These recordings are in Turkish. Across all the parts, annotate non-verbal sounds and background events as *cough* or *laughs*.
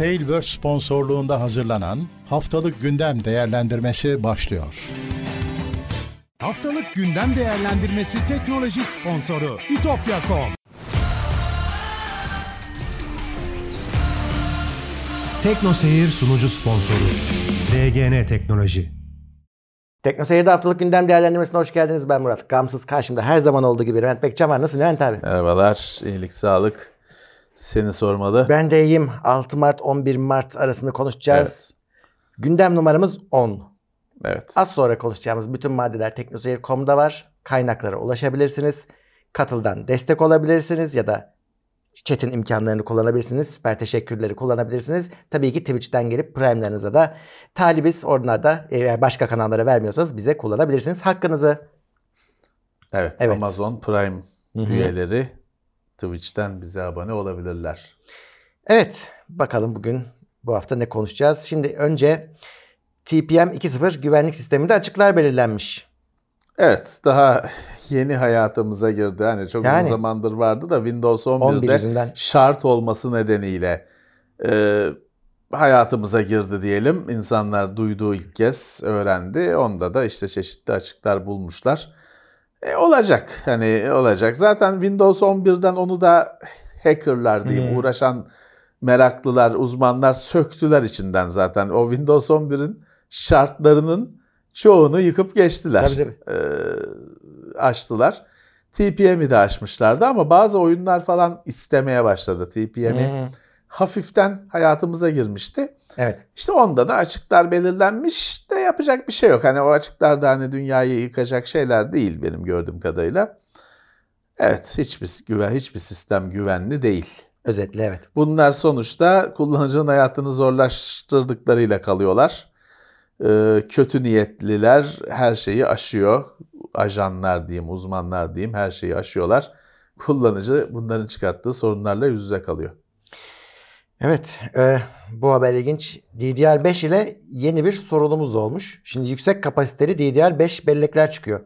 Tailverse sponsorluğunda hazırlanan Haftalık Gündem Değerlendirmesi başlıyor. Haftalık gündem değerlendirmesi teknoloji sponsoru itopya.com. Tekno Seyir sunucu sponsoru DGN Teknoloji. Tekno Seyir'de haftalık gündem değerlendirmesine hoş geldiniz. Ben Murat. Gamsız karşımda her zaman olduğu gibi Levent Bekcan var. Nasıl Levent abi? Merhabalar, iyilik, sağlık. Seni sormalı. Ben de iyiyim. 6 Mart 11 Mart arasında konuşacağız. Gündem numaramız 10. Evet. Az sonra konuşacağımız bütün maddeler teknoseyir.com'da var. Kaynaklara ulaşabilirsiniz. Katıldan destek olabilirsiniz ya da chat'in imkanlarını kullanabilirsiniz. Süper teşekkürleri kullanabilirsiniz. Tabii ki Twitch'ten gelip Prime'larınıza da talibiz. Oradan da eğer başka kanallara vermiyorsanız bize kullanabilirsiniz. Hakkınızı. Evet, Evet. Amazon Prime Hı hı. üyeleri Twitch'ten bize abone olabilirler. Evet, bakalım bugün bu hafta ne konuşacağız. Şimdi önce TPM 2.0 güvenlik sisteminde açıklar belirlenmiş. Evet, daha *laughs* yeni hayatımıza girdi. Hani çok Yani. uzun zamandır vardı da Windows 11 11'de yüzünden. şart olması nedeniyle e, hayatımıza girdi diyelim. İnsanlar duyduğu ilk kez öğrendi. Onda da işte çeşitli açıklar bulmuşlar. E, olacak hani olacak. Zaten Windows 11'den onu da hackerlar diyeyim Hmm. uğraşan meraklılar, uzmanlar söktüler içinden zaten. O Windows 11'in şartlarının çoğunu yıkıp geçtiler. Tabii, tabii. E, açtılar. TPM'i de açmışlardı ama bazı oyunlar falan istemeye başladı TPM'i Hmm, hafiften hayatımıza girmişti. Evet. İşte onda da açıklar belirlenmiş de yapacak bir şey yok. Hani o açıklar da hani dünyayı yıkacak şeyler değil benim gördüğüm kadarıyla. Evet hiçbir güven hiçbir sistem güvenli değil. Özetle evet. Bunlar sonuçta kullanıcının hayatını zorlaştırdıklarıyla kalıyorlar. Ee, kötü niyetliler her şeyi aşıyor. Ajanlar diyeyim, uzmanlar diyeyim her şeyi aşıyorlar. Kullanıcı bunların çıkarttığı sorunlarla yüz yüze kalıyor. Evet, e, bu haber ilginç. DDR5 ile yeni bir sorunumuz olmuş. Şimdi yüksek kapasiteli DDR5 bellekler çıkıyor.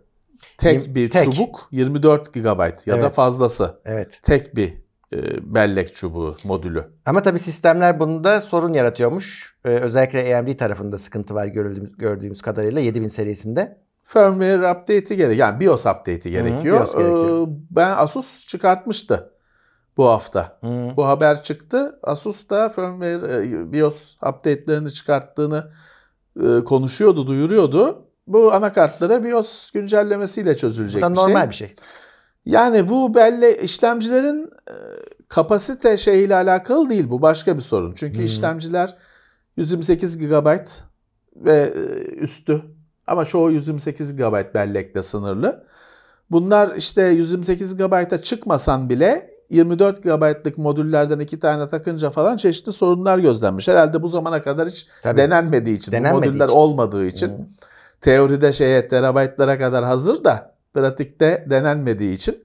Tek bir tek. çubuk 24 GB ya da Evet. fazlası. Evet. Tek bir e, bellek çubuğu modülü. Ama tabii sistemler bunda sorun yaratıyormuş. E, özellikle AMD tarafında sıkıntı var gördüğümüz, gördüğümüz kadarıyla 7000 serisinde. Firmware update'i gerek yani BIOS update'i gerekiyor. BIOS gerekiyor. Ee, ben Asus çıkartmıştı bu hafta. Hı. Bu haber çıktı. Asus da firmware e, BIOS update'lerini çıkarttığını e, konuşuyordu, duyuruyordu. Bu anakartlara BIOS güncellemesiyle çözülecek bir normal şey. bir şey. Yani bu belli işlemcilerin e, kapasite şeyiyle alakalı değil bu başka bir sorun. Çünkü Hmm. işlemciler 128 GB ve üstü ama çoğu 128 GB bellekle sınırlı. Bunlar işte 128 GB'a çıkmasan bile 24 GB'lık modüllerden iki tane takınca falan çeşitli sorunlar gözlenmiş. Herhalde bu zamana kadar hiç Tabii. denenmediği için, bu Denenmediği modüller için. olmadığı için Hı. teoride şeye terabaytlara kadar hazır da pratikte denenmediği için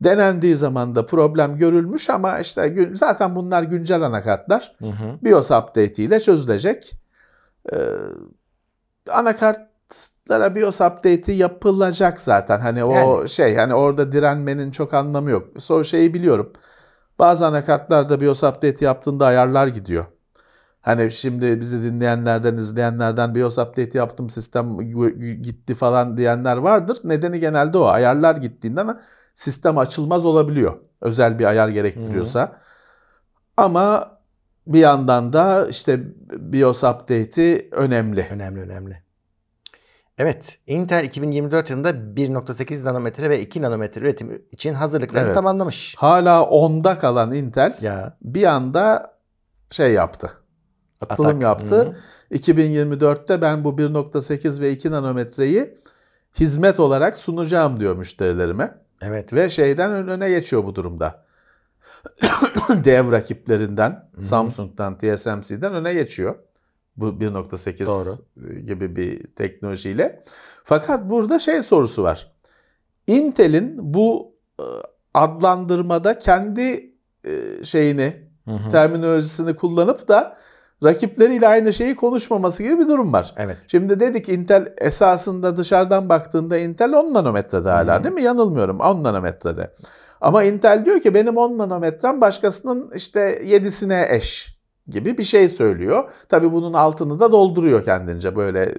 denendiği zaman da problem görülmüş ama işte zaten bunlar güncel anakartlar. Hı hı. BIOS update ile çözülecek. Ee, anakartlara BIOS update'i yapılacak zaten. Hani o Yani. şey hani orada direnmenin çok anlamı yok. So şeyi biliyorum. Bazı anakartlarda BIOS update yaptığında ayarlar gidiyor. Hani şimdi bizi dinleyenlerden, izleyenlerden BIOS update yaptım sistem gitti falan diyenler vardır. Nedeni genelde o. Ayarlar gittiğinden sistem açılmaz olabiliyor. Özel bir ayar gerektiriyorsa. Ama bir yandan da işte BIOS update'i önemli. Önemli önemli. Evet, Intel 2024 yılında 1.8 nanometre ve 2 nanometre üretim için hazırlıklarını Evet. tamamlamış. Hala 10'da kalan Intel Ya. bir anda şey yaptı. Atılım Atak. yaptı. Hı hı. 2024'te ben bu 1.8 ve 2 nanometreyi hizmet olarak sunacağım diyor müşterilerime. Evet. Ve şeyden ön- öne geçiyor bu durumda. *coughs* Dev rakiplerinden, Samsung'dan, TSMC'den öne geçiyor. Bu 1.8 Doğru. gibi bir teknolojiyle. Fakat burada şey sorusu var. Intel'in bu e, adlandırmada kendi e, şeyini, Hı hı. terminolojisini kullanıp da rakipleriyle aynı şeyi konuşmaması gibi bir durum var. Evet. Şimdi dedik Intel esasında dışarıdan baktığında Intel 10 nanometrede hala Hı. değil mi? Yanılmıyorum 10 nanometrede. Ama Intel diyor ki benim 10 nanometrem başkasının işte 7'sine eş. Gibi bir şey söylüyor. Tabii bunun altını da dolduruyor kendince böyle e,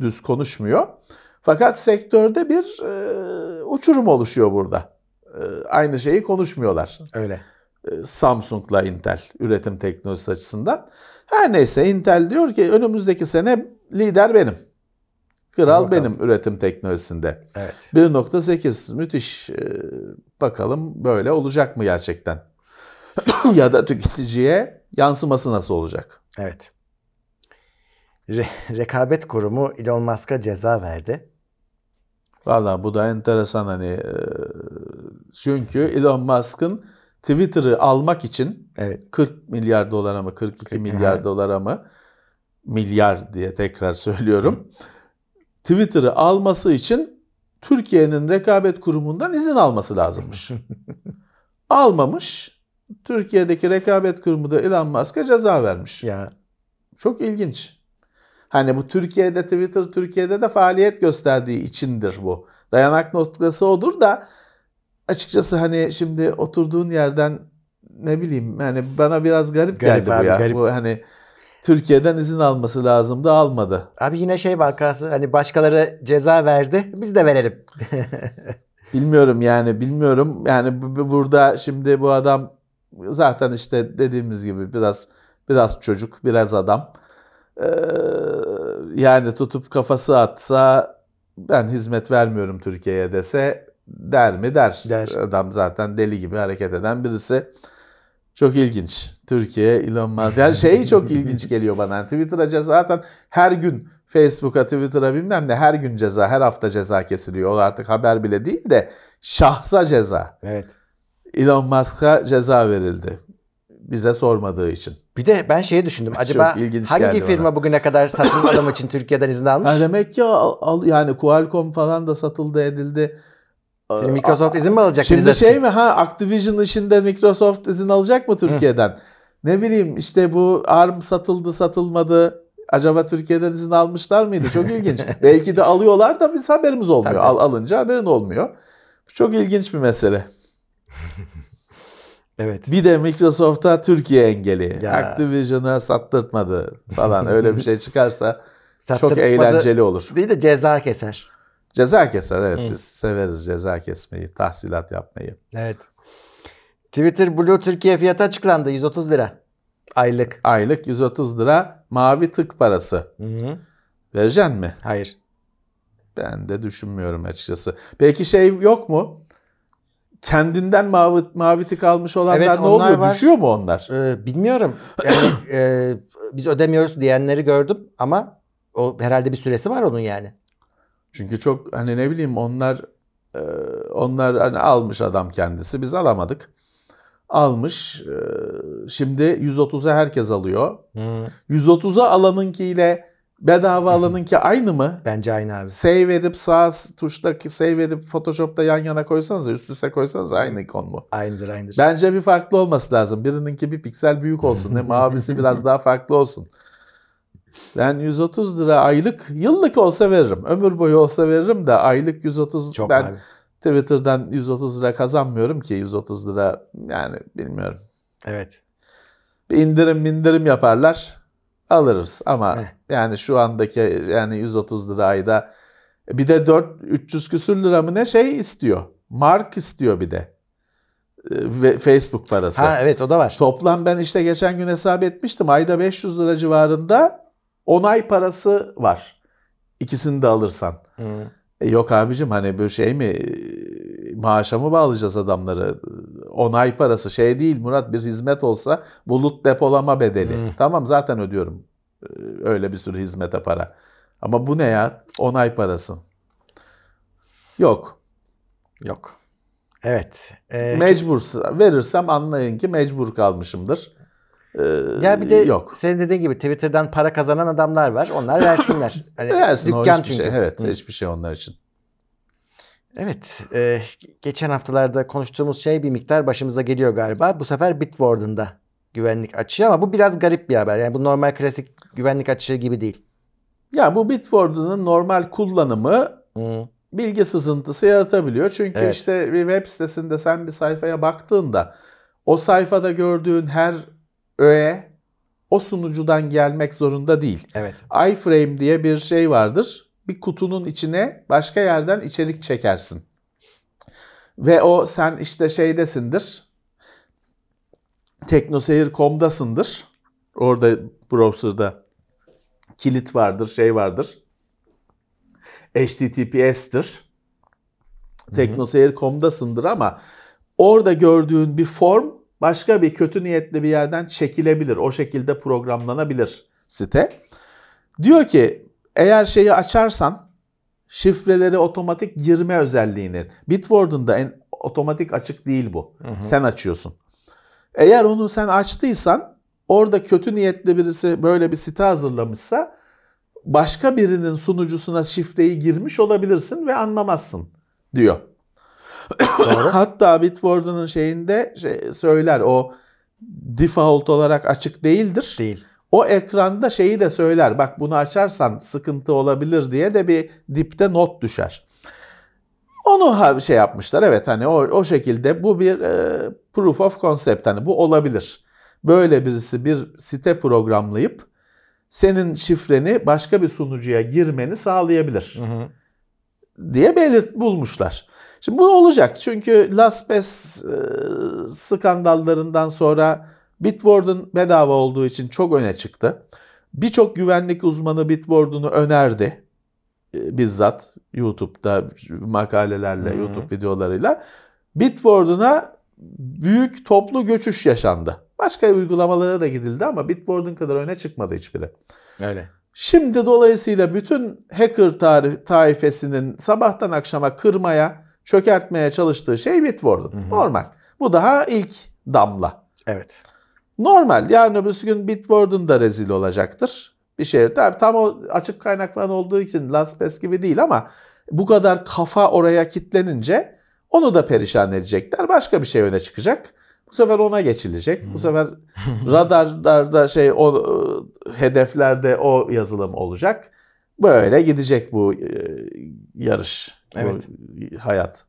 düz konuşmuyor. Fakat sektörde bir e, uçurum oluşuyor burada. E, aynı şeyi konuşmuyorlar. Öyle. E, Samsung'la Intel üretim teknolojisi açısından. Her neyse Intel diyor ki önümüzdeki sene lider benim. Kral benim üretim teknolojisinde. Evet. 1.8 müthiş. Ee, bakalım böyle olacak mı gerçekten? *clears throat* ya da tüketiciye yansıması nasıl olacak? Evet. Re- rekabet kurumu Elon Musk'a ceza verdi. Valla bu da enteresan hani e, çünkü Elon Musk'ın Twitter'ı almak için Evet. 40 milyar dolara mı 42 Kırk- milyar dolara mı milyar diye tekrar *laughs* söylüyorum. Twitter'ı alması için Türkiye'nin rekabet kurumundan izin alması lazımmış. *laughs* Almamış. Türkiye'deki rekabet kurumu da Elon Musk'a ceza vermiş. Ya Çok ilginç. Hani bu Türkiye'de Twitter Türkiye'de de faaliyet gösterdiği içindir bu. Dayanak noktası odur da açıkçası hani şimdi oturduğun yerden ne bileyim yani bana biraz garip, Garip geldi abi, bu ya. garip. Bu hani Türkiye'den izin alması lazımdı almadı. abi yine şey vakası hani başkaları ceza verdi biz de verelim. *laughs* Bilmiyorum yani bilmiyorum. Yani bu- bu- burada şimdi bu adam zaten işte dediğimiz gibi biraz biraz çocuk, biraz adam. Ee, yani tutup kafası atsa ben hizmet vermiyorum Türkiye'ye dese der mi der. Der. Adam zaten deli gibi hareket eden birisi. Çok ilginç. Türkiye Elon Musk. Yani şey çok *laughs* ilginç geliyor bana. Yani Twitter'a ceza zaten her gün Facebook'a, Twitter'a bilmem ne her gün ceza, her hafta ceza kesiliyor. O artık haber bile değil de şahsa ceza. Evet. Elon Musk'a ceza verildi. Bize sormadığı için. Bir de ben şeyi düşündüm. Acaba hangi firma bana. bugüne kadar satın *laughs* alım için Türkiye'den izin almış? Ha demek ki al, al- yani Qualcomm falan da satıldı edildi. Şimdi Microsoft izin mi alacak? Şimdi şey için? mi ha Activision işinde Microsoft izin alacak mı Türkiye'den? Ne bileyim işte bu ARM satıldı satılmadı. Acaba Türkiye'den izin almışlar mıydı? Çok ilginç. *laughs* Belki de alıyorlar da biz haberimiz olmuyor. Tabii, Al, alınca haberin olmuyor. Çok ilginç bir mesele. *laughs* Evet. Bir de Microsoft'a Türkiye engeli. Ya. Activision'a sattırtmadı falan öyle bir şey çıkarsa *laughs* çok eğlenceli olur. Değil de ceza keser. Ceza keser evet Hı. biz severiz ceza kesmeyi, tahsilat yapmayı. Evet. Twitter Blue Türkiye fiyatı açıklandı. 130 lira. Aylık. Aylık 130 lira mavi tık parası. Hı-hı. Vereceksin mi? Hayır. Ben de düşünmüyorum açıkçası. Peki şey yok mu? Kendinden mavi, mavi tık almış olanlar Evet, ne oluyor? var. Düşüyor mu onlar? Ee, bilmiyorum. Yani *coughs* e, biz ödemiyoruz diyenleri gördüm ama o herhalde bir süresi var onun yani. Çünkü çok hani ne bileyim onlar e, onlar hani almış adam kendisi biz alamadık. Almış. e, şimdi 130'a herkes alıyor. 130'a alanınkiyle bedava alanınki aynı mı? Bence aynı abi. Save edip sağ tuştaki save edip Photoshop'ta yan yana koysanız üst üste koysanız aynı ikon mu? Aynıdır aynıdır. Bence bir farklı olması lazım. Birininki bir piksel büyük olsun. Ne mavisi *laughs* biraz daha farklı olsun. Ben 130 lira aylık, yıllık olsa veririm. Ömür boyu olsa veririm de aylık 130 Çok ben abi. Twitter'dan 130 lira kazanmıyorum ki 130 lira yani bilmiyorum. Evet. Bir indirim indirim yaparlar alırız ama Heh. yani şu andaki yani 130 lira ayda bir de 4 300 küsür lira mı ne şey istiyor. Mark istiyor bir de. Ee, Ve Facebook parası. Ha evet o da var. Toplam ben işte geçen gün hesap etmiştim. Ayda 500 lira civarında onay parası var. İkisini de alırsan. Hı. E yok abicim hani böyle şey mi e, maaşa mı bağlayacağız adamları? Onay parası şey değil Murat bir hizmet olsa bulut depolama bedeli. Hmm. Tamam zaten ödüyorum e, öyle bir sürü hizmete para. Ama bu ne ya? Onay parası. Yok. Yok. Evet. Ee, Mecbur verirsem anlayın ki mecbur kalmışımdır. Ee, Ya bir de yok. senin dediğin gibi Twitter'dan para kazanan adamlar var. Onlar versinler. *laughs* Hani Versin o dükkan hiçbir çünkü. şey. Evet Hı. hiçbir şey onlar için. Evet. e, geçen haftalarda konuştuğumuz şey bir miktar başımıza geliyor galiba. Bu sefer Bitwarden'da da güvenlik açığı ama bu biraz garip bir haber. Yani bu normal klasik güvenlik açığı gibi değil. Ya bu Bitwarden'ın normal kullanımı Hı. bilgi sızıntısı yaratabiliyor. Çünkü Evet. işte bir web sitesinde sen bir sayfaya baktığında o sayfada gördüğün her öğe o sunucudan gelmek zorunda değil. Evet. iframe diye bir şey vardır. Bir kutunun içine başka yerden içerik çekersin. Ve o sen işte şeydesindir. Teknoseyir.com'dasındır. Orada browser'da kilit vardır, şey vardır. HTTPS'tir. Teknoseyir.com'dasındır ama orada gördüğün bir form başka bir kötü niyetli bir yerden çekilebilir. O şekilde programlanabilir site. Diyor ki eğer şeyi açarsan şifreleri otomatik girme özelliğini Bitwarden'da en otomatik açık değil bu. Sen açıyorsun. Eğer onu sen açtıysan orada kötü niyetli birisi böyle bir site hazırlamışsa başka birinin sunucusuna şifreyi girmiş olabilirsin ve anlamazsın diyor. *coughs* Hatta Bitwarden'ın şeyinde şey söyler o default olarak açık değildir. Değil. O ekranda şeyi de söyler. Bak bunu açarsan sıkıntı olabilir diye de bir dipte not düşer. Onu şey yapmışlar. Evet hani o, o şekilde bu bir e, proof of concept hani bu olabilir. Böyle birisi bir site programlayıp senin şifreni başka bir sunucuya girmeni sağlayabilir diye belirt bulmuşlar. Şimdi bu olacak çünkü LastPass e, skandallarından sonra Bitwarden bedava olduğu için çok öne çıktı. Birçok güvenlik uzmanı Bitwarden'ı önerdi e, bizzat YouTube'da makalelerle, hı. YouTube videolarıyla. Bitwarden'a büyük toplu göçüş yaşandı. Başka uygulamalara da gidildi ama Bitwarden kadar öne çıkmadı hiçbiri. Öyle. Şimdi dolayısıyla bütün hacker tarif, taifesinin sabahtan akşama kırmaya, çökertmeye çalıştığı şey Bitwarden. Hı hı. Normal. Bu daha ilk damla. Evet. Normal. Yarın öbür gün Bitwarden da rezil olacaktır. Bir şey. Tabii tam o açık kaynak falan olduğu için LastPass gibi değil ama bu kadar kafa oraya kitlenince onu da perişan edecekler. Başka bir şey öne çıkacak. Bu sefer ona geçilecek. Bu sefer *laughs* radarlarda şey o e, hedeflerde o yazılım olacak. Böyle gidecek bu e, yarış, bu Evet. hayat.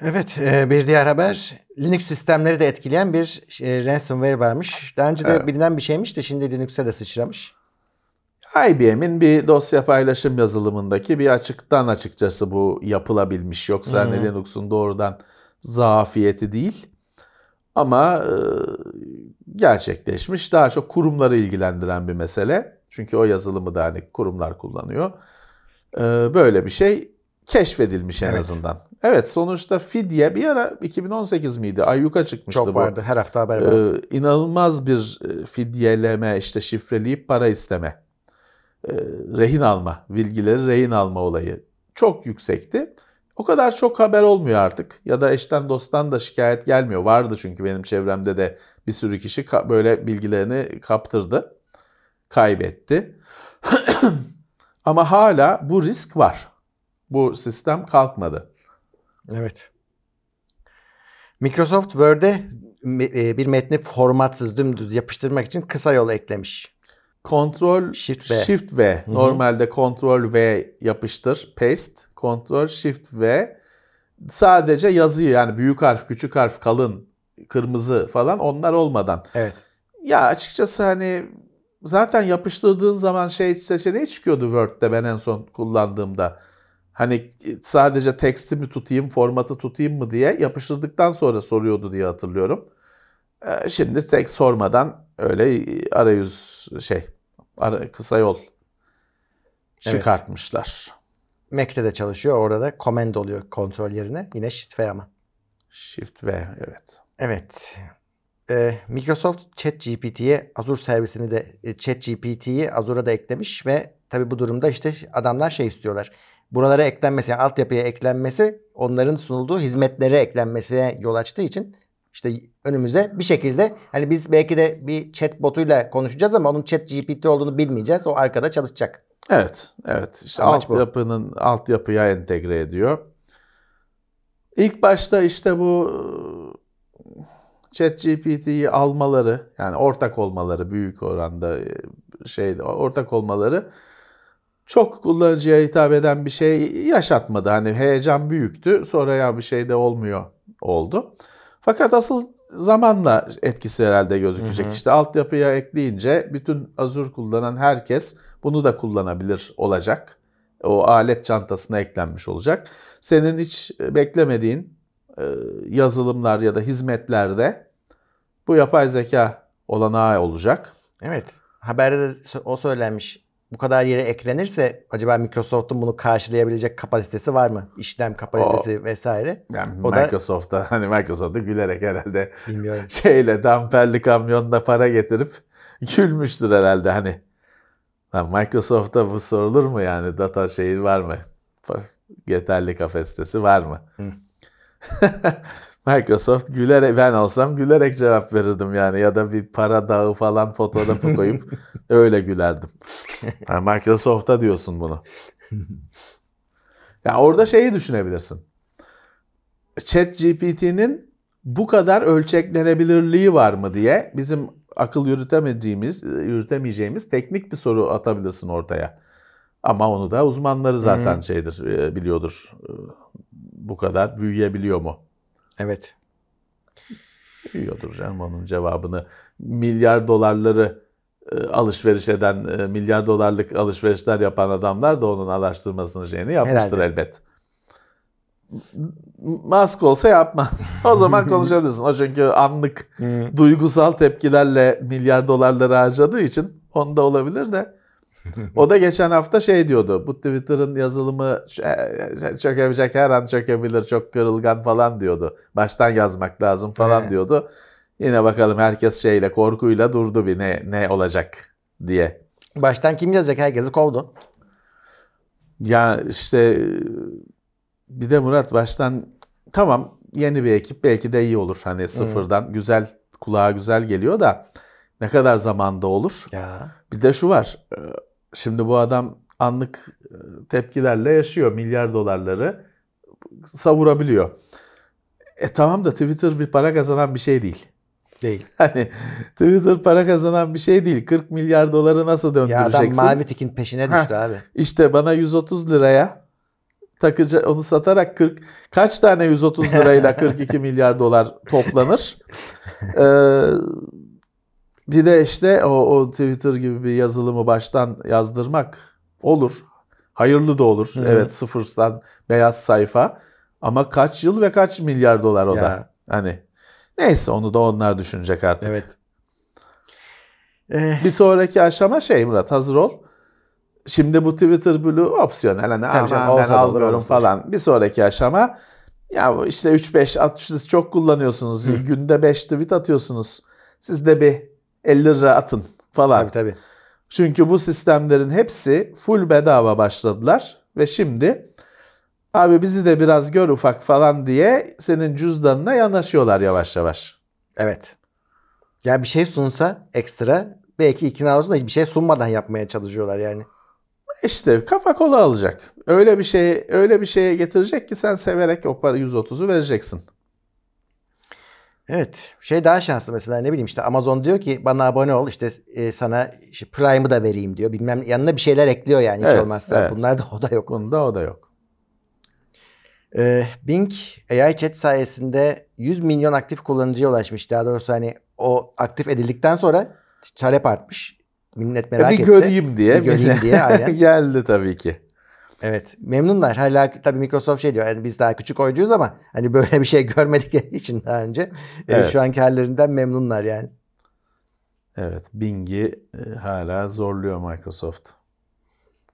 Evet, e, bir diğer haber Linux sistemleri de etkileyen bir e, ransomware varmış. Daha önce de Evet. bilinen bir şeymiş de şimdi Linux'e de sıçramış. IBM'in bir dosya paylaşım yazılımındaki bir açıktan açıkçası bu yapılabilmiş. Yoksa hani. Linux'un doğrudan zafiyeti değil. Ama e, gerçekleşmiş. Daha çok kurumları ilgilendiren bir mesele. Çünkü o yazılımı da hani kurumlar kullanıyor. E, böyle bir şey keşfedilmiş en Evet. azından. Evet sonuçta fidye bir ara 2018 miydi? Ayyuka çıkmıştı Çok bu. vardı. Her hafta haber vardı. Ee, inanılmaz bir e, fidyeleme, işte şifreleyip para isteme, e, rehin alma, bilgileri rehin alma olayı çok yüksekti. O kadar çok haber olmuyor artık ya da eşten dosttan da şikayet gelmiyor. Vardı çünkü benim çevremde de bir sürü kişi böyle bilgilerini kaptırdı, kaybetti. *clears throat* Ama hala bu risk var. Bu sistem kalkmadı. Evet. Microsoft Word'e e, bir metni formatsız dümdüz yapıştırmak için kısa yol eklemiş. Kontrol Shift V. Shift V. Normalde Ctrl V yapıştır, paste, Ctrl Shift V. Sadece yazıyı yani büyük harf, küçük harf, kalın, kırmızı falan onlar olmadan. Evet. Ya açıkçası hani zaten yapıştırdığın zaman şey seçeneği çıkıyordu Word'de ben en son kullandığımda. Hani sadece teksti mi tutayım, formatı tutayım mı diye yapıştırdıktan sonra soruyordu diye hatırlıyorum. Ee, Şimdi tek sormadan öyle arayüz şey ara, kısa yol çıkartmışlar. Mac'te de çalışıyor. Orada da command oluyor kontrol yerine. Yine Shift V ama. Shift V evet. Evet. Ee, Microsoft ChatGPT'ye Azure servisini de e, ChatGPT'yi Azure'a da eklemiş ve tabi bu durumda işte adamlar şey istiyorlar. Buralara eklenmesi yani altyapıya eklenmesi onların sunulduğu hizmetlere eklenmesine yol açtığı için işte önümüze bir şekilde hani biz belki de bir chat botuyla konuşacağız ama onun ChatGPT olduğunu bilmeyeceğiz. O arkada çalışacak. Evet, evet. İşte Amaç bu. altyapının altyapıya entegre ediyor. İlk başta işte bu ChatGPT'yi almaları, yani ortak olmaları büyük oranda e, şey ortak olmaları çok kullanıcıya hitap eden bir şey yaşatmadı. Hani heyecan büyüktü. Sonra ya bir şey de olmuyor oldu. Fakat asıl zamanla etkisi herhalde gözükecek. Hı hı. İşte altyapıya ekleyince bütün Azure kullanan herkes bunu da kullanabilir olacak. O alet çantasına eklenmiş olacak. Senin hiç beklemediğin e, yazılımlar ya da hizmetlerde bu yapay zeka olanağı olacak. Evet. Haberde de o söylenmiş. Bu kadar yere eklenirse acaba Microsoft'un bunu karşılayabilecek kapasitesi var mı? İşlem kapasitesi vesaire. Yani O da- Microsoft'ta *laughs* hani Microsoft'ta gülerek herhalde Bilmiyorum. *laughs* şeyle damperli kamyonla para getirip *laughs* gülmüştür herhalde hani. Lan Microsoft'ta bu sorulur mu yani data şeyi var mı? Yeterli kapasitesi var mı? Microsoft gülerek ben olsam gülerek cevap verirdim yani ya da bir para dağı falan fotoğrafı koyup *laughs* öyle gülerdim. Yani Microsoft'a diyorsun bunu. Ya orada şeyi düşünebilirsin. Chat GPT'nin bu kadar ölçeklenebilirliği var mı diye bizim akıl yürütemeyeceğimiz, yürütemeyeceğimiz teknik bir soru atabilirsin ortaya. Ama onu da uzmanları zaten Hı. şeydir, e, biliyordur. E, Bu kadar büyüyebiliyor mu? Evet. Büyüyordur canım onun cevabını. Milyar dolarları e, alışveriş eden, e, milyar dolarlık alışverişler yapan adamlar da onun araştırmasını şeyini yapmıştır Herhalde. elbet. Musk olsa yapma. *laughs* O zaman konuşabilirsin. O çünkü anlık duygusal tepkilerle milyar dolarları harcadığı için onda olabilir de. *laughs* O da geçen hafta şey diyordu. Bu Twitter'ın yazılımı ç- çökebilecek her an çökebilir. Çok kırılgan falan diyordu. Baştan yazmak lazım falan diyordu. Yine bakalım herkes şeyle korkuyla durdu bir ne ne olacak diye. Baştan kim yazacak? Herkesi kovdu. Ya işte bir de Murat baştan tamam yeni bir ekip belki de iyi olur. Hani sıfırdan güzel kulağa güzel geliyor da ne kadar zamanda olur? Ya. Bir de şu var. Şimdi bu adam anlık e, tepkilerle yaşıyor. Milyar dolarları savurabiliyor. E tamam da Twitter bir para kazanan bir şey değil. Değil. *laughs* Hani Twitter para kazanan bir şey değil. 40 milyar doları nasıl Ya adam döndüreceksin? mavi tikin peşine düştü abi. İşte bana 130 liraya takıcı onu satarak 40 kaç tane 130 lirayla 42 milyar dolar toplanır? *laughs* Ee, bir de işte o, o Twitter gibi bir yazılımı baştan yazdırmak olur. Hayırlı da olur. Hı hı. Evet sıfırdan beyaz sayfa. Ama kaç yıl ve kaç milyar dolar o da. Ya. Hani neyse onu da onlar düşünecek artık. Evet. Eh, Bir sonraki aşama şey Murat hazır ol. Şimdi bu Twitter Blue opsiyonel. Hani Tabii canım, ben da almıyorum da olur. falan. Bir sonraki aşama ya işte 3-5 at siz çok kullanıyorsunuz. Hı. Günde 5 tweet atıyorsunuz. Siz de bir 50 lira atın falan. tabii tabii. Çünkü bu sistemlerin hepsi full bedava başladılar ve şimdi abi bizi de biraz gör ufak falan diye senin cüzdanına yanaşıyorlar yavaş yavaş. Evet. Ya bir şey sunsa ekstra belki ikna olsun da hiçbir şey sunmadan yapmaya çalışıyorlar yani. İşte kafa kola alacak. Öyle bir şey öyle bir şeye getirecek ki sen severek o para 130'u vereceksin. Evet. Şey daha şanslı mesela ne bileyim işte Amazon diyor ki bana abone ol işte e, sana işte Prime'ı da vereyim diyor. Bilmem yanına bir şeyler ekliyor yani hiç Evet, olmazsa. evet. Bunlar da o da yok. Bunda o da yok. Ee, Bing AI chat sayesinde 100 milyon aktif kullanıcıya ulaşmış. Daha doğrusu hani o aktif edildikten sonra talep artmış. Millet merak bir etti. göreyim diye. Bir göreyim *laughs* diye, aynen. Geldi tabii ki. Evet. Memnunlar. Hala tabii Microsoft şey diyor. Yani biz daha küçük oyuncuyuz ama hani böyle bir şey *laughs* görmedikleri *laughs* için daha önce. e, Evet. şu anki hallerinden memnunlar yani. Evet, Bing'i e, hala zorluyor Microsoft.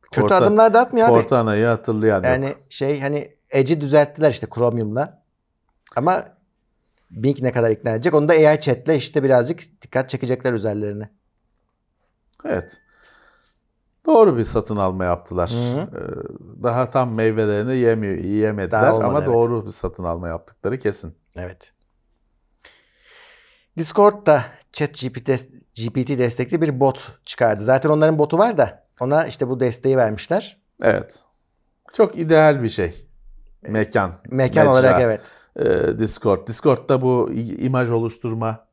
Kötü Corta- adımlar da atmıyor abi. Cortana'yı hatırlayan Yani yok. şey hani Edge'i düzelttiler işte Chromium'la. Ama Bing ne kadar ikna edecek? Onu da AI chat'le işte birazcık dikkat çekecekler üzerlerine. Evet. Doğru bir satın alma yaptılar. Hı hı. Ee, Daha tam meyvelerini yemiyor, yiyemediler Daha olmadı, ama evet. doğru bir satın alma yaptıkları kesin. Evet. Discord da Chat GPT, GPT destekli bir bot çıkardı. Zaten onların botu var da ona işte bu desteği vermişler. Evet. Çok ideal bir şey. Mekan. Mekan mecra. olarak evet. Ee, Discord. Discord'da bu imaj oluşturma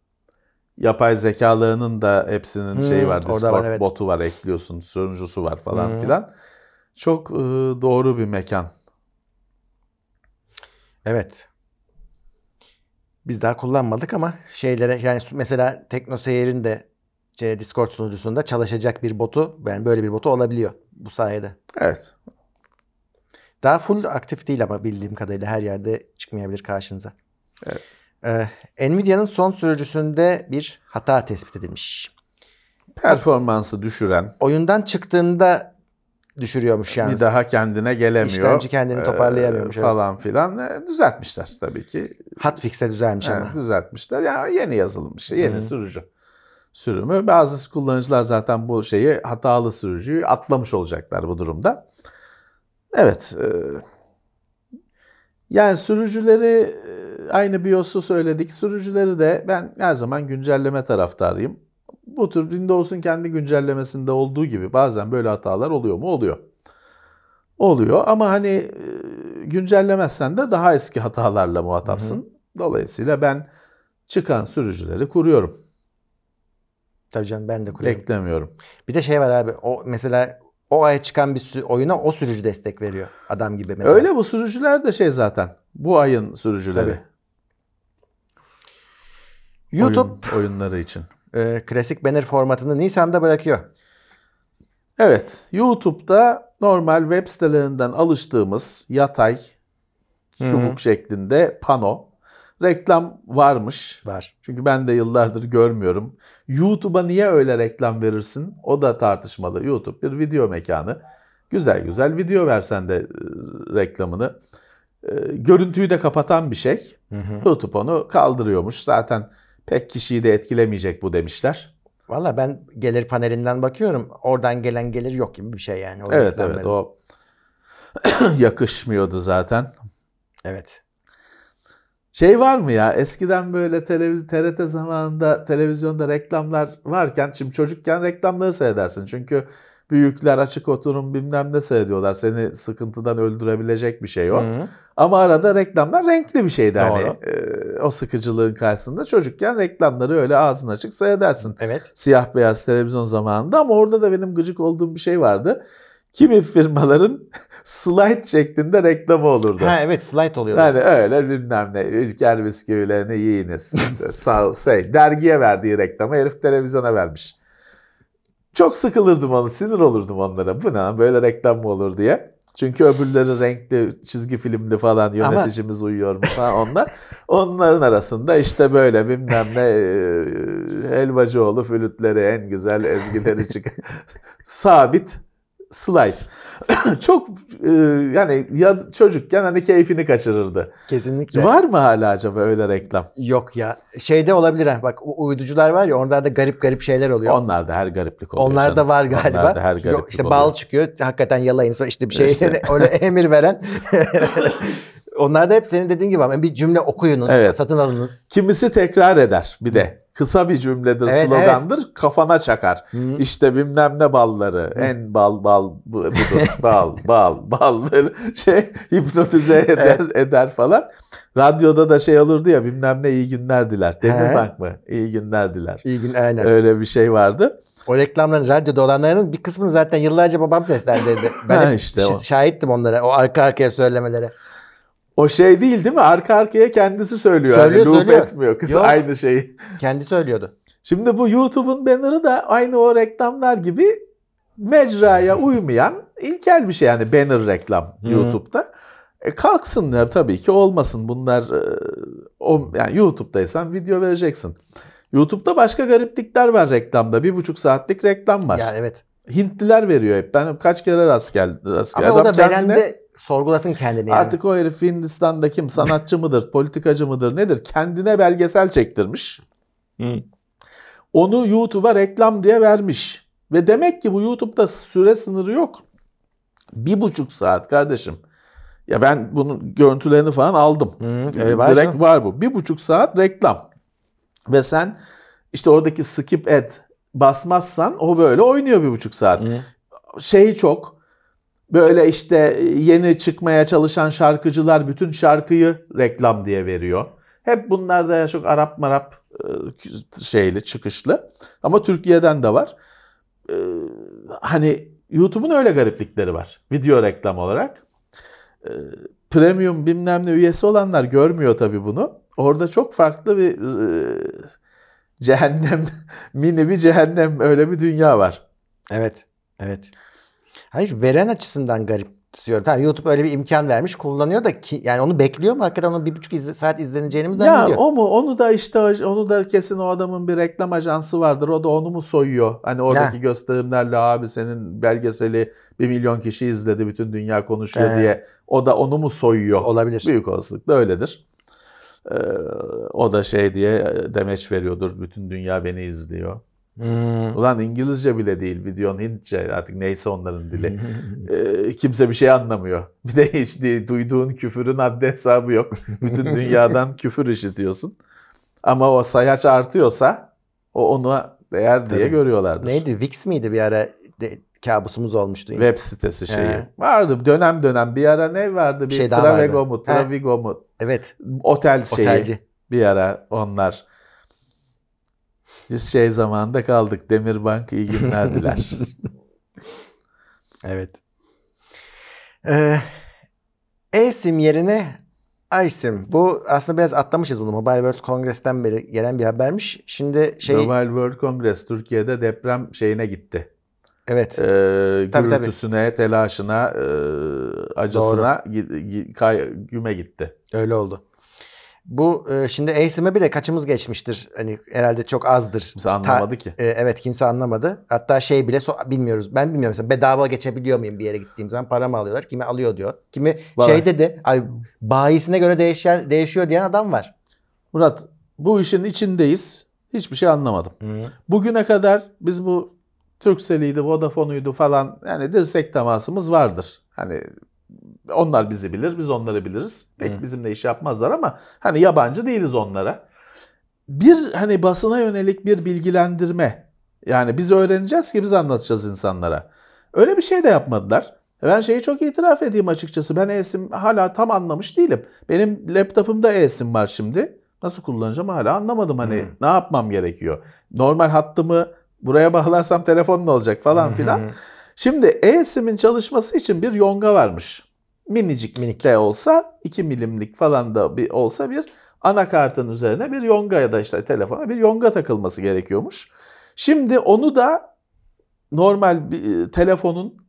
yapay zekalığının da hepsinin Hmm, şeyi var. Discord var, evet. botu var ekliyorsun. Sunucusu var falan Hmm. filan. Çok e, doğru bir mekan. Evet. Biz daha kullanmadık ama şeylere yani mesela TeknoSeyir'in de şey, Discord sunucusunda çalışacak bir botu yani böyle bir botu olabiliyor bu sayede. Evet. Daha full aktif değil ama bildiğim kadarıyla her yerde çıkmayabilir karşınıza. Evet. Ee, Nvidia'nın son sürücüsünde bir hata tespit edilmiş. Performansı düşüren, Oyundan çıktığında düşürüyormuş yalnız. bir daha kendine gelemiyor. İşlemci kendini toparlayamıyormuş, e, evet. Falan filan. E, Düzeltmişler tabii ki. Hotfix'e düzelmiş Evet, ama. düzeltmişler. Yani yeni yazılmış, yeni Hı. sürücü sürümü. Bazı kullanıcılar zaten bu şeyi hatalı sürücüyü atlamış olacaklar bu durumda. Evet. e, yani sürücüleri e, aynı BIOS'u söyledik. Sürücüleri de ben her zaman güncelleme taraftarıyım. Bu tür Windows'un kendi güncellemesinde olduğu gibi bazen böyle hatalar oluyor mu? Oluyor. Oluyor ama hani e, güncellemezsen de daha eski hatalarla muhatapsın. Dolayısıyla ben çıkan sürücüleri kuruyorum. Tabii canım ben de kuruyorum. Beklemiyorum. Bir de şey var abi. O mesela o ay çıkan bir oyuna o sürücü destek veriyor. Adam gibi mesela. Öyle bu sürücüler de şey zaten. Bu ayın sürücüleri. Tabii. YouTube Oyun- oyunları için. *laughs* e, klasik banner formatını Nisan'da bırakıyor. Evet, YouTube'da normal web sitelerinden alıştığımız yatay çubuk şeklinde pano reklam varmış. Var. Çünkü ben de yıllardır görmüyorum. YouTube'a niye öyle reklam verirsin? O da tartışmalı. YouTube bir video mekanı. Güzel güzel video versen de e, reklamını. E, görüntüyü de kapatan bir şey. YouTube onu kaldırıyormuş. Zaten pek kişiyi de etkilemeyecek bu demişler. Valla ben gelir panelinden bakıyorum. Oradan gelen gelir yok gibi bir şey yani. O Evet evet o *clears throat* yakışmıyordu zaten. Evet. Şey var mı ya eskiden böyle televiz TRT zamanında televizyonda reklamlar varken şimdi çocukken reklamları seyredersin. Çünkü büyükler açık oturum bilmem ne seyrediyorlar. Seni sıkıntıdan öldürebilecek bir şey o. Hı. Ama arada reklamlar renkli bir şeydi hani. Doğru. Ee, o sıkıcılığın karşısında çocukken reklamları öyle ağzın açık seyredersin. Evet. Siyah beyaz televizyon zamanında ama orada da benim gıcık olduğum bir şey vardı. Kimi firmaların *laughs* slide şeklinde reklamı olurdu. Ha evet slide oluyor. Yani öyle bilmem ne ülker bisküvilerini yiyiniz. *laughs* Sağ şey, dergiye verdiği reklamı herif televizyona vermiş. Çok sıkılırdım onu, sinir olurdum onlara. Bu ne böyle reklam mı olur diye. Çünkü öbürleri renkli, çizgi filmli falan yöneticimiz uyuyor mu falan onlar. Onların arasında işte böyle bilmem ne e, helvacıoğlu flütleri en güzel ezgileri çık. *laughs* Sabit slide. *coughs* Çok e, yani ya çocukken hani keyfini kaçırırdı. Kesinlikle. Var mı hala acaba öyle reklam? Yok ya. Şeyde olabilir ha. Bak uyducular var ya onlarda garip garip şeyler oluyor. Onlar da her gariplik oluyor. Onlar da var galiba. Onlar da her gariplik Yok işte oluyor. bal çıkıyor. Hakikaten yalayın. İşte bir şey İşte. *laughs* öyle emir veren. *laughs* Onlar da hep senin dediğin gibi ama bir cümle okuyunuz, Evet. satın alınız. Kimisi tekrar eder bir de. Kısa bir cümledir, Evet, slogandır, kafana çakar. Hı. İşte bilmem ne balları, en bal bal bu- budur, *laughs* bal bal bal böyle şey hipnotize eder eder falan. Radyoda da şey olurdu ya bilmem ne iyi günler diler. Demirbank mı? İyi günler diler. İyi gün aynen. Öyle bir şey vardı. O reklamların radyoda olanların bir kısmını zaten yıllarca babam seslendirdi. *laughs* Ben Ha, işte şahittim onlara. O arka arkaya söylemelere. O şey değil değil mi? Arka arkaya kendisi söylüyor. Söylüyor, hani loop söylüyor. etmiyor. Kız Yok. aynı şeyi. Kendi söylüyordu. Şimdi bu YouTube'un banner'ı da aynı o reklamlar gibi mecraya uymayan ilkel bir şey yani banner reklam. YouTube'da. E kalksınlar tabii ki olmasın bunlar e, o yani YouTube'daysan video vereceksin. YouTube'da başka gariplikler var reklamda. Bir buçuk saatlik reklam var. Yani evet. Hintliler veriyor hep. Ben kaç kere rast geldi. Rast Ama geldi. o da Adam kendine- de sorgulasın kendini yani. Artık o herif Hindistan'da kim sanatçı mıdır, politikacı mıdır nedir? Kendine belgesel çektirmiş. Onu YouTube'a reklam diye vermiş. Ve demek ki bu YouTube'da süre sınırı yok. Bir buçuk saat kardeşim. Ya ben bunun görüntülerini falan aldım. Hı, var Direkt canım. var bu. Bir buçuk saat reklam. Ve sen işte oradaki skip ad basmazsan o böyle oynuyor bir buçuk saat Hı. şey çok. Böyle işte yeni çıkmaya çalışan şarkıcılar bütün şarkıyı reklam diye veriyor. Hep bunlar da çok Arap marap e, şeyli çıkışlı. Ama Türkiye'den de var. E, Hani YouTube'un öyle gariplikleri var. Video reklam olarak. E, Premium bilmem ne üyesi olanlar görmüyor tabii bunu. orada çok farklı bir e, cehennem, *laughs* mini bir cehennem öyle bir dünya var. Evet. Evet. Hayır veren açısından garip istiyorum. Tamam YouTube öyle bir imkan vermiş kullanıyor da ki yani onu bekliyor mu? Hakikaten onun bir buçuk izle- saat izleneceğini mi Ya zannediyor? o mu? Onu da işte onu da kesin o adamın bir reklam ajansı vardır. O da onu mu soyuyor? Hani oradaki Ha. gösterimlerle abi senin belgeseli bir milyon kişi izledi, bütün dünya konuşuyor He. diye. O da onu mu soyuyor? Olabilir. Büyük olasılıkla öyledir. Ee, o da şey diye demeç veriyordur. Bütün dünya beni izliyor. Hmm. Ulan İngilizce bile değil videon Hintçe artık neyse onların dili. *laughs* Ee, kimse bir şey anlamıyor. *laughs* Bir de hiç değil, duyduğun küfürün haddi hesabı yok. *laughs* Bütün dünyadan küfür işitiyorsun. Ama o sayaç artıyorsa o onu değer diye Tabii. görüyorlardır. Neydi? Vix miydi bir ara de, kabusumuz olmuştu. Web sitesi şeyi. He. Vardı dönem dönem bir ara ne vardı? Bir, Bir şey Travego mu, He. Travigo mu? Evet. Otel şeyi. Otelci. Bir ara onlar. Biz şey zamanında kaldık. Demirbank iyi günler diler. *laughs* Evet. Ee, eSIM yerine iSIM. Bu aslında biraz atlamışız bunu. Mobile World Congress'ten beri gelen bir habermiş. Şimdi şey Mobile World Congress Türkiye'de deprem şeyine gitti. evet. Ee, Tabii, gürültüsüne, telaşına, e, acısına gi- gi- kay- güme gitti. Öyle oldu. Bu e, şimdi eSIM'e bile kaçımız geçmiştir. Hani herhalde çok azdır. Kimse anlamadı ki. E, evet kimse anlamadı. Hatta şey bile so- bilmiyoruz. Ben bilmiyorum mesela bedava geçebiliyor muyum bir yere gittiğim zaman para mı alıyorlar? Kimi alıyor diyor. Kimi Var. şeyde de ay bayisine göre değişen değişiyor diyen adam var. Murat bu işin içindeyiz. Hiçbir şey anlamadım. Bugüne kadar biz bu Turkcell'iydi, Vodafone'uydu falan yani dirsek temasımız vardır. Hani onlar bizi bilir, biz onları biliriz. Pek Hı. bizimle iş yapmazlar ama hani yabancı değiliz onlara. Bir hani basına yönelik bir bilgilendirme. Yani biz öğreneceğiz ki biz anlatacağız insanlara. Öyle bir şey de yapmadılar. Ben şeyi çok itiraf edeyim açıkçası. Ben eSIM hala tam anlamış değilim. Benim laptopumda eSIM var şimdi. Nasıl kullanacağım hala anlamadım. Hani Hı. ne yapmam gerekiyor? Normal hattımı buraya bağlarsam telefon ne olacak falan filan. Şimdi eSIM'in çalışması için bir yonga varmış. Minicik Minik. de olsa 2 milimlik falan da bir olsa bir anakartın üzerine bir yonga ya da işte telefona bir yonga takılması gerekiyormuş. Şimdi onu da normal bir e, telefonun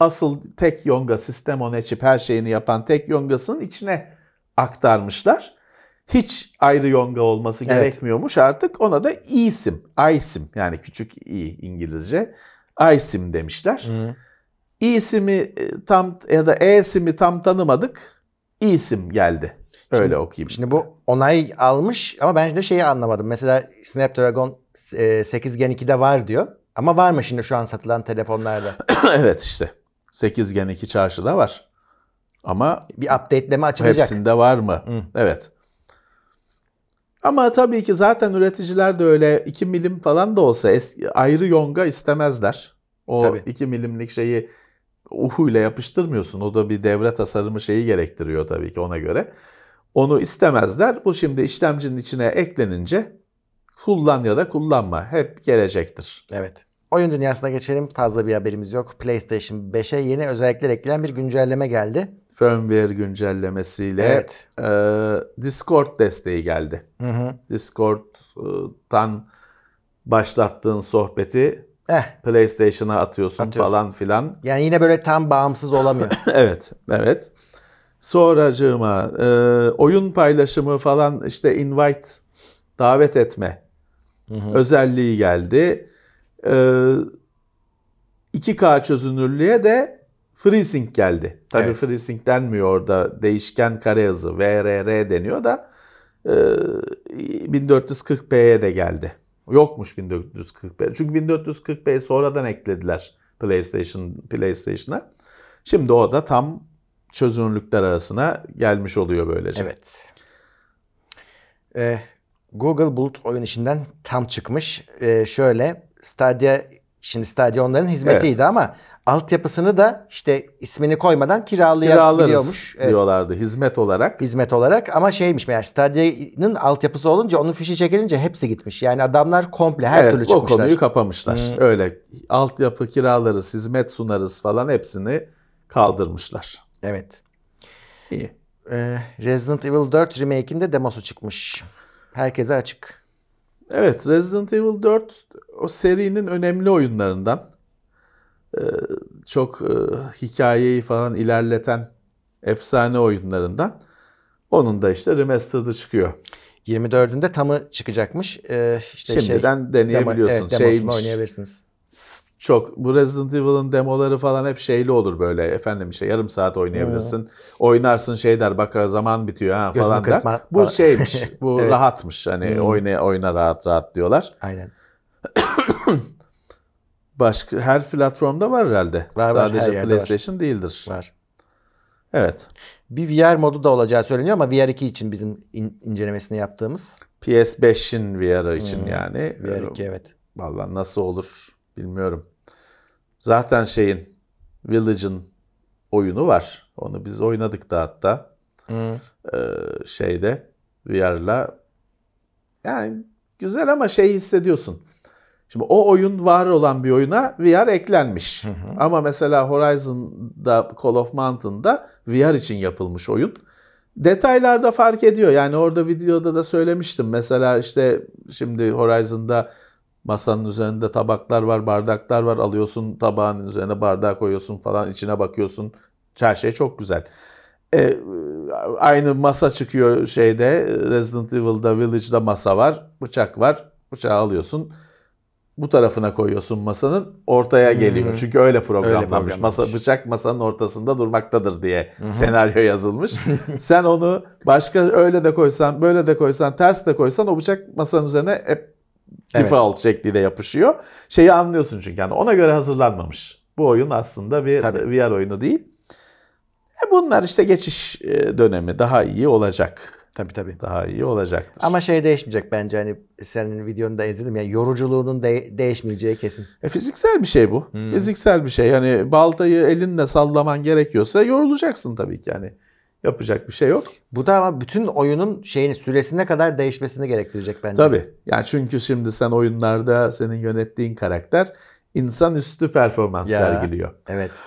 asıl tek yonga sistem on chip her şeyini yapan tek yongasının içine aktarmışlar. Hiç ayrı yonga olması Evet. gerekmiyormuş artık. Ona da eSIM, iSIM yani küçük i İngilizce iSIM demişler. Hı. eSIM'i e, tam ya da eSIM'i tam tanımadık. eSIM geldi. Öyle Şimdi- okuyayım. Şimdi bu onay almış ama ben de şeyi anlamadım. Mesela Snapdragon e, 8 Gen 2'de var diyor. Ama var mı şimdi şu an satılan telefonlarda? *coughs* evet işte. 8 Gen 2 çarşıda var. Ama Bir update'leme açılacak. hepsinde var mı? Hı. Evet. Ama tabii ki zaten üreticiler de öyle 2 milim falan da olsa ayrı yonga istemezler. O Tabii. 2 milimlik şeyi uhuyla yapıştırmıyorsun. O da bir devre tasarımı şeyi gerektiriyor tabii ki ona göre. Onu istemezler. Bu şimdi işlemcinin içine eklenince kullan ya da kullanma hep gelecektir. Evet. Oyun dünyasına geçelim. Fazla bir haberimiz yok. PlayStation 5'e yeni özellikler ekleyen bir güncelleme geldi. Firmware güncellemesiyle Evet. e, Discord desteği geldi. Hı hı. Discord'dan başlattığın sohbeti Eh, PlayStation'a atıyorsun, Atıyorsun. falan filan. yani yine böyle tam bağımsız olamıyor. *laughs* evet, evet. Sonracığıma e, oyun paylaşımı falan işte invite, davet etme Hı hı. özelliği geldi. E, 2K çözünürlüğe de FreeSync geldi. Tabii Evet. FreeSync denmiyor orada. Değişken kare hızı VRR deniyor da e, 1440p'ye de geldi. Yokmuş 1440p. Çünkü 1440p'yi sonradan eklediler PlayStation PlayStation'a. Şimdi o da tam çözünürlükler arasına gelmiş oluyor böylece. Evet. Ee, Google Bulut oyun işinden tam çıkmış. Ee, şöyle Stadia şimdi Stadia onların hizmetiydi ama altyapısını da işte ismini koymadan kiralayabiliyormuş. Evet, diyorlardı hizmet olarak. hizmet olarak ama şeymiş meğer Stadia'nın altyapısı olunca onun fişi çekilince hepsi gitmiş. Yani adamlar komple her evet, türlü o çıkmışlar. konuyu kapamışlar. Hı. Öyle altyapı kiralarız, hizmet sunarız falan hepsini kaldırmışlar. Evet. İyi. Ee, Resident Evil 4 Remake'in de demosu çıkmış. Herkese açık. Evet, Resident Evil 4 o serinin önemli oyunlarından. Ee, çok e, hikayeyi falan ilerleten efsane oyunlarından. Onun da işte remastered'ı çıkıyor. 24'ünde tamı çıkacakmış. Ee, işte Şimdiden şey, deneyebiliyorsun. Demo, evet, demosunu oynayabilirsiniz. Çok bu Resident Evil'ın demoları falan hep şeyli olur böyle. Efendim işte yarım saat oynayabilirsin. Oynarsın şey der bak zaman bitiyor ha Gözünü falan der. Bu falan. şeymiş. *laughs* Bu Evet. rahatmış. Hani oyna oyna rahat rahat diyorlar. Aynen. *coughs* Başka her platformda var herhalde. Var, var, Sadece var. PlayStation değildir. Var. Evet. Bir VR modu da olacağı söyleniyor ama VR 2 için bizim in- incelemesini yaptığımız. PS5'in VR için Hmm, yani. VR 2 evet. Vallahi nasıl olur bilmiyorum. Zaten şeyin Village'ın oyunu var. Onu biz oynadık da hatta. Hı. Ee, şeyde VR'la. Yani güzel ama şey hissediyorsun. Şimdi o oyun var olan bir oyuna VR eklenmiş. Ama mesela Horizon'da Call of Mountain'da VR için yapılmış oyun. Detaylarda fark ediyor. Yani orada videoda da söylemiştim. Mesela işte şimdi Horizon'da masanın üzerinde tabaklar var, bardaklar var. Alıyorsun tabağın üzerine bardağı koyuyorsun falan içine bakıyorsun. Her şey çok güzel. E, aynı masa çıkıyor şeyde Resident Evil'da Village'da masa var. Bıçak var. Bıçağı alıyorsun. Bu tarafına koyuyorsun masanın ortaya geliyor. Çünkü öyle programlanmış. programlanmış. Masa bıçak masanın ortasında durmaktadır diye senaryo yazılmış. *laughs* Sen onu başka öyle de koysan, böyle de koysan, ters de koysan o bıçak masanın üzerine hep Evet. default şekliyle yapışıyor. Şeyi anlıyorsun çünkü yani ona göre hazırlanmamış. Bu oyun aslında bir Tabii. VR oyunu değil. E bunlar işte geçiş e, dönemi daha iyi olacak. Tabii tabii. Daha iyi olacaktır. Ama şey değişmeyecek bence hani senin videonu da izledim ya yoruculuğunun de- değişmeyeceği kesin. E fiziksel bir şey bu. Hmm. Fiziksel bir şey. Yani baltayı elinle sallaman gerekiyorsa yorulacaksın tabii ki yani. Yapacak bir şey yok. Bu da ama bütün oyunun şeyini süresine kadar değişmesini gerektirecek bence. Tabii. Yani çünkü şimdi sen oyunlarda senin yönettiğin karakter insanüstü performans Ya. sergiliyor. Evet. *clears throat*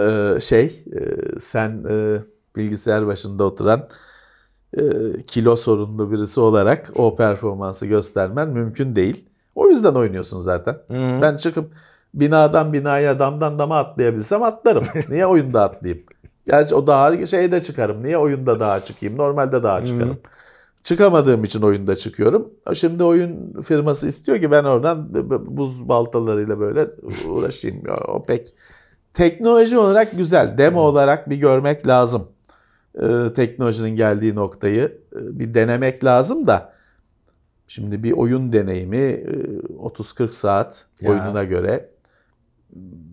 Ee, şey e, sen e, bilgisayar başında oturan kilo sorunlu birisi olarak o performansı göstermen mümkün değil. O yüzden oynuyorsun zaten. Hı. Ben çıkıp binadan binaya damdan dama atlayabilsem atlarım. *laughs* Niye oyunda atlayayım? Gerçi o daha şeyde çıkarım. Niye oyunda daha çıkayım? Normalde daha çıkarım. Çıkamadığım için oyunda çıkıyorum. Şimdi oyun firması istiyor ki ben oradan buz baltalarıyla böyle uğraşayım. *laughs* O pek teknoloji olarak güzel. Demo olarak bir görmek lazım. Ee, teknolojinin geldiği noktayı e, bir denemek lazım da. Şimdi bir oyun deneyimi e, 30-40 saat Ya. oyununa göre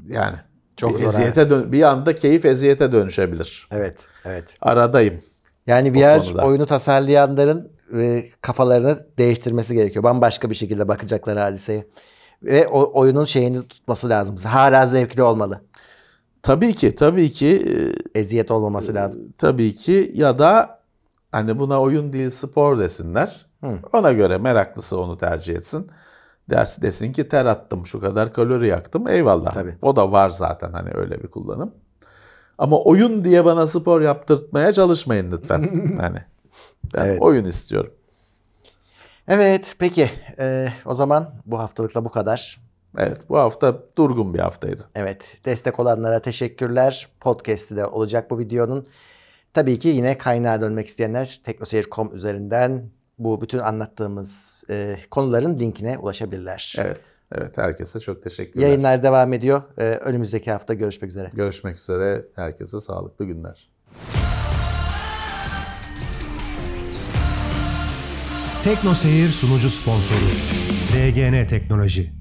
yani Çok bir zor, eziyete dön- bir anda keyif eziyete dönüşebilir. Evet. Evet. Aradayım. Yani O VR konuda. oyunu tasarlayanların e, kafalarını değiştirmesi gerekiyor. Bambaşka bir şekilde bakacaklar hadiseye. Ve o oyunun şeyini tutması lazım. Hala zevkli olmalı. Tabii ki, tabii ki, e, Eziyet olmaması lazım. tabii ki ya da hani buna oyun değil spor desinler. Hı. Ona göre meraklısı onu tercih etsin. Ders desin ki ter attım, şu kadar kalori yaktım. Eyvallah. Tabii. O da var zaten hani öyle bir kullanım. Ama oyun diye bana spor yaptırtmaya çalışmayın lütfen. *laughs* hani ben Evet. oyun istiyorum. Evet peki. E, o zaman bu haftalıkla bu kadar. Evet, bu hafta durgun bir haftaydı. Evet destek olanlara teşekkürler. Podcast'i de olacak bu videonun. Tabii ki yine kaynağa dönmek isteyenler teknoseyir.com üzerinden bu bütün anlattığımız e, konuların linkine ulaşabilirler. Evet, evet herkese çok teşekkürler. Yayınlar devam ediyor. E, önümüzdeki hafta görüşmek üzere. Görüşmek üzere. Herkese sağlıklı günler. Tekno Seyir sunucu sponsoru DGN Teknoloji.